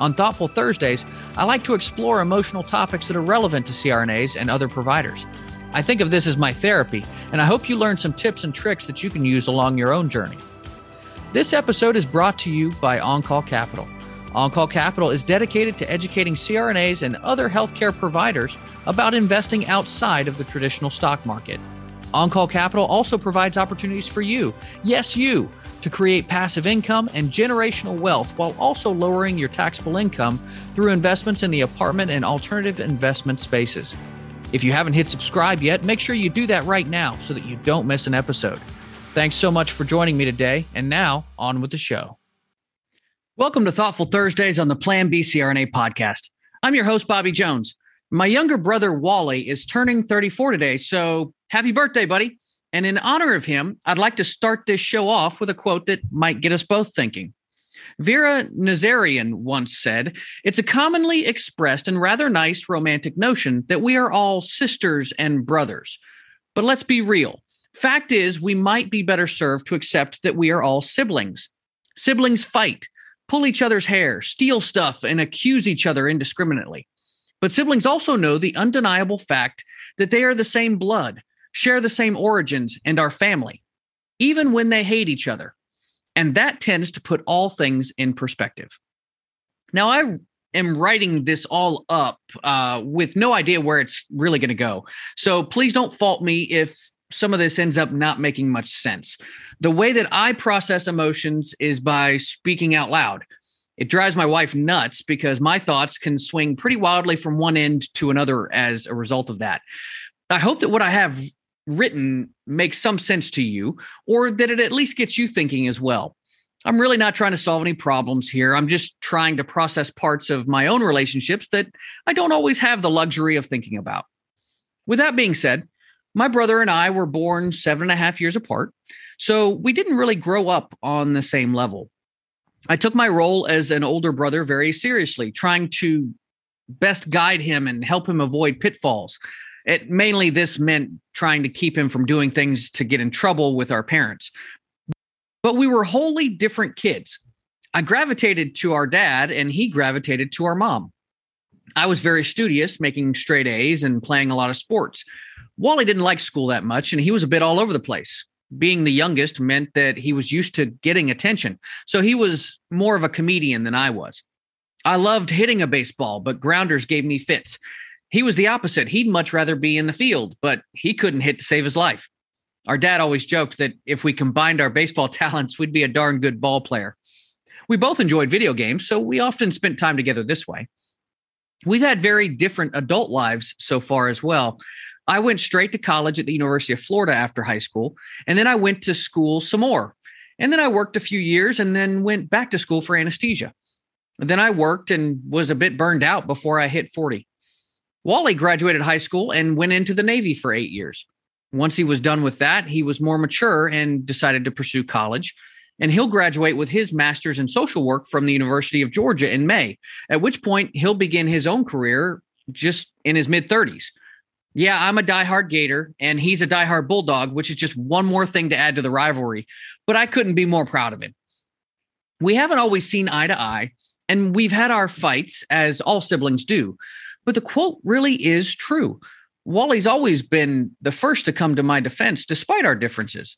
On Thoughtful Thursdays, I like to explore emotional topics that are relevant to CRNAs and other providers. I think of this as my therapy, and I hope you learn some tips and tricks that you can use along your own journey. This episode is brought to you by OnCall Capital. OnCall Capital is dedicated to educating CRNAs and other healthcare providers about investing outside of the traditional stock market. OnCall Capital also provides opportunities for you, yes, you, to create passive income and generational wealth while also lowering your taxable income through investments in the apartment and alternative investment spaces. If you haven't hit subscribe yet, make sure you do that right now so that you don't miss an episode. Thanks so much for joining me today. And now, on with the show. Welcome to Thoughtful Thursdays on the Plan B CRNA podcast. I'm your host, Bobby Jones. My younger brother, Wally, is turning 34 today. So happy birthday, buddy. And in honor of him, I'd like to start this show off with a quote that might get us both thinking. Vera Nazarian once said, It's a commonly expressed and rather nice romantic notion that we are all sisters and brothers. But let's be real. Fact is, we might be better served to accept that we are all siblings. Siblings fight, pull each other's hair, steal stuff, and accuse each other indiscriminately. But siblings also know the undeniable fact that they are the same blood, share the same origins, and are family, even when they hate each other. And that tends to put all things in perspective. Now, I am writing this all up uh, with no idea where it's really going to go. So please don't fault me if some of this ends up not making much sense. The way that I process emotions is by speaking out loud. It drives my wife nuts because my thoughts can swing pretty wildly from one end to another as a result of that. I hope that what I have written makes some sense to you or that it at least gets you thinking as well. I'm really not trying to solve any problems here. I'm just trying to process parts of my own relationships that I don't always have the luxury of thinking about. With that being said, my brother and I were born seven and a half years apart, so we didn't really grow up on the same level. I took my role as an older brother very seriously, trying to best guide him and help him avoid pitfalls it mainly this meant trying to keep him from doing things to get in trouble with our parents. But we were wholly different kids. I gravitated to our dad and he gravitated to our mom. I was very studious, making straight A's and playing a lot of sports. Wally didn't like school that much and he was a bit all over the place. Being the youngest meant that he was used to getting attention. So he was more of a comedian than I was. I loved hitting a baseball, but grounders gave me fits. He was the opposite. He'd much rather be in the field, but he couldn't hit to save his life. Our dad always joked that if we combined our baseball talents, we'd be a darn good ball player. We both enjoyed video games, so we often spent time together this way. We've had very different adult lives so far as well. I went straight to college at the University of Florida after high school, and then I went to school some more. And then I worked a few years and then went back to school for anesthesia. And then I worked and was a bit burned out before I hit 40. Wally graduated high school and went into the Navy for eight years. Once he was done with that, he was more mature and decided to pursue college. And he'll graduate with his master's in social work from the University of Georgia in May, at which point he'll begin his own career just in his mid 30s. Yeah, I'm a diehard Gator and he's a diehard Bulldog, which is just one more thing to add to the rivalry, but I couldn't be more proud of him. We haven't always seen eye to eye, and we've had our fights, as all siblings do. But the quote really is true. Wally's always been the first to come to my defense, despite our differences.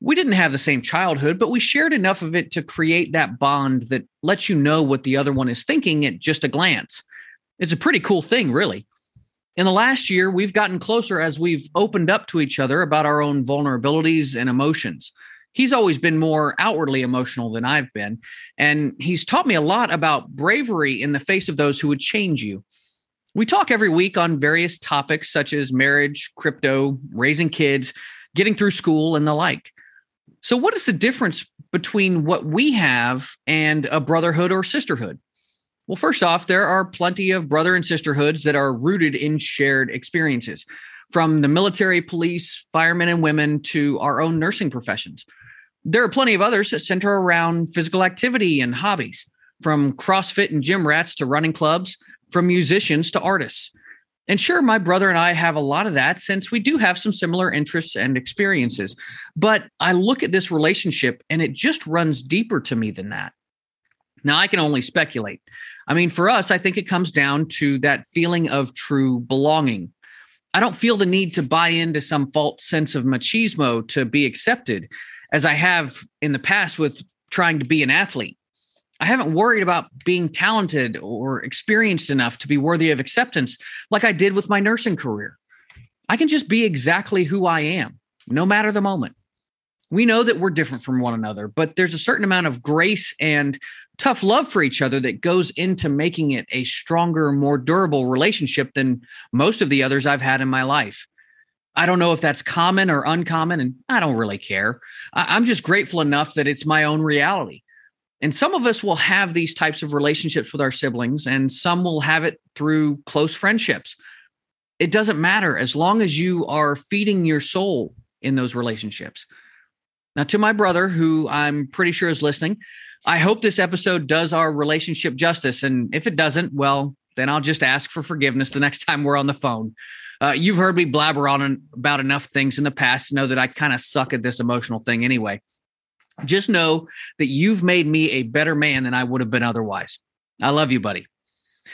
We didn't have the same childhood, but we shared enough of it to create that bond that lets you know what the other one is thinking at just a glance. It's a pretty cool thing, really. In the last year, we've gotten closer as we've opened up to each other about our own vulnerabilities and emotions. He's always been more outwardly emotional than I've been, and he's taught me a lot about bravery in the face of those who would change you. We talk every week on various topics such as marriage, crypto, raising kids, getting through school, and the like. So, what is the difference between what we have and a brotherhood or sisterhood? Well, first off, there are plenty of brother and sisterhoods that are rooted in shared experiences, from the military, police, firemen, and women to our own nursing professions. There are plenty of others that center around physical activity and hobbies, from CrossFit and gym rats to running clubs, from musicians to artists. And sure, my brother and I have a lot of that since we do have some similar interests and experiences. But I look at this relationship and it just runs deeper to me than that. Now, I can only speculate. I mean, for us, I think it comes down to that feeling of true belonging. I don't feel the need to buy into some false sense of machismo to be accepted, as I have in the past with trying to be an athlete. I haven't worried about being talented or experienced enough to be worthy of acceptance like I did with my nursing career. I can just be exactly who I am, no matter the moment. We know that we're different from one another, but there's a certain amount of grace and tough love for each other that goes into making it a stronger, more durable relationship than most of the others I've had in my life. I don't know if that's common or uncommon, and I don't really care. I'm just grateful enough that it's my own reality. And some of us will have these types of relationships with our siblings, and some will have it through close friendships. It doesn't matter as long as you are feeding your soul in those relationships. Now, to my brother, who I'm pretty sure is listening, I hope this episode does our relationship justice. And if it doesn't, well, then I'll just ask for forgiveness the next time we're on the phone. Uh, you've heard me blabber on about enough things in the past to know that I kind of suck at this emotional thing anyway. Just know that you've made me a better man than I would have been otherwise. I love you, buddy.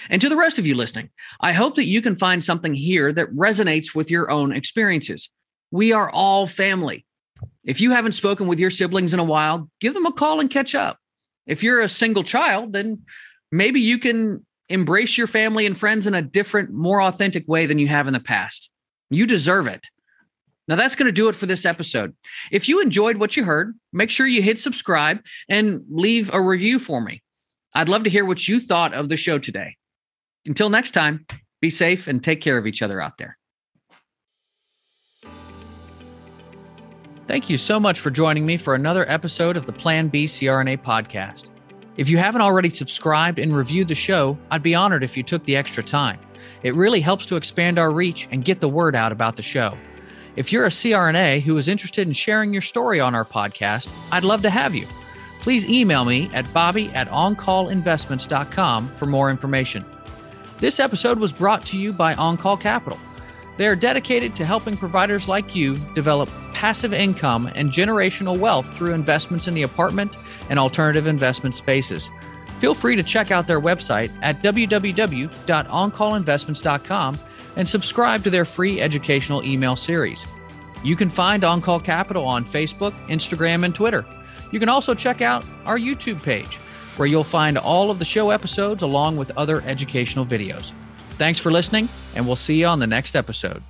And to the rest of you listening, I hope that you can find something here that resonates with your own experiences. We are all family. If you haven't spoken with your siblings in a while, give them a call and catch up. If you're a single child, then maybe you can embrace your family and friends in a different, more authentic way than you have in the past. You deserve it. Now, that's going to do it for this episode. If you enjoyed what you heard, make sure you hit subscribe and leave a review for me. I'd love to hear what you thought of the show today. Until next time, be safe and take care of each other out there. Thank you so much for joining me for another episode of the Plan B CRNA podcast. If you haven't already subscribed and reviewed the show, I'd be honored if you took the extra time. It really helps to expand our reach and get the word out about the show. If you're a CRNA who is interested in sharing your story on our podcast, I'd love to have you. Please email me at bobby at oncallinvestments.com for more information. This episode was brought to you by OnCall Capital. They are dedicated to helping providers like you develop passive income and generational wealth through investments in the apartment and alternative investment spaces. Feel free to check out their website at www.oncallinvestments.com and subscribe to their free educational email series. You can find OnCall Capital on Facebook, Instagram, and Twitter. You can also check out our YouTube page, where you'll find all of the show episodes along with other educational videos. Thanks for listening, and we'll see you on the next episode.